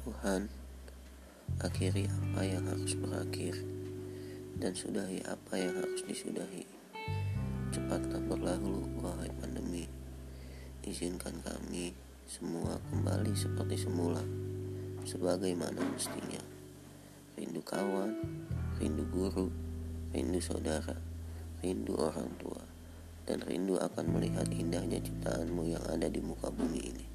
Tuhan, Akhiri apa yang harus berakhir Dan sudahi apa yang harus disudahi. Cepatlah berlalu wahai pandemi. Izinkan kami semua kembali seperti semula Sebagaimana mestinya. Rindu kawan, rindu guru, rindu saudara, rindu orang tua dan rindu akan melihat indahnya ciptaanmu yang ada di muka bumi ini.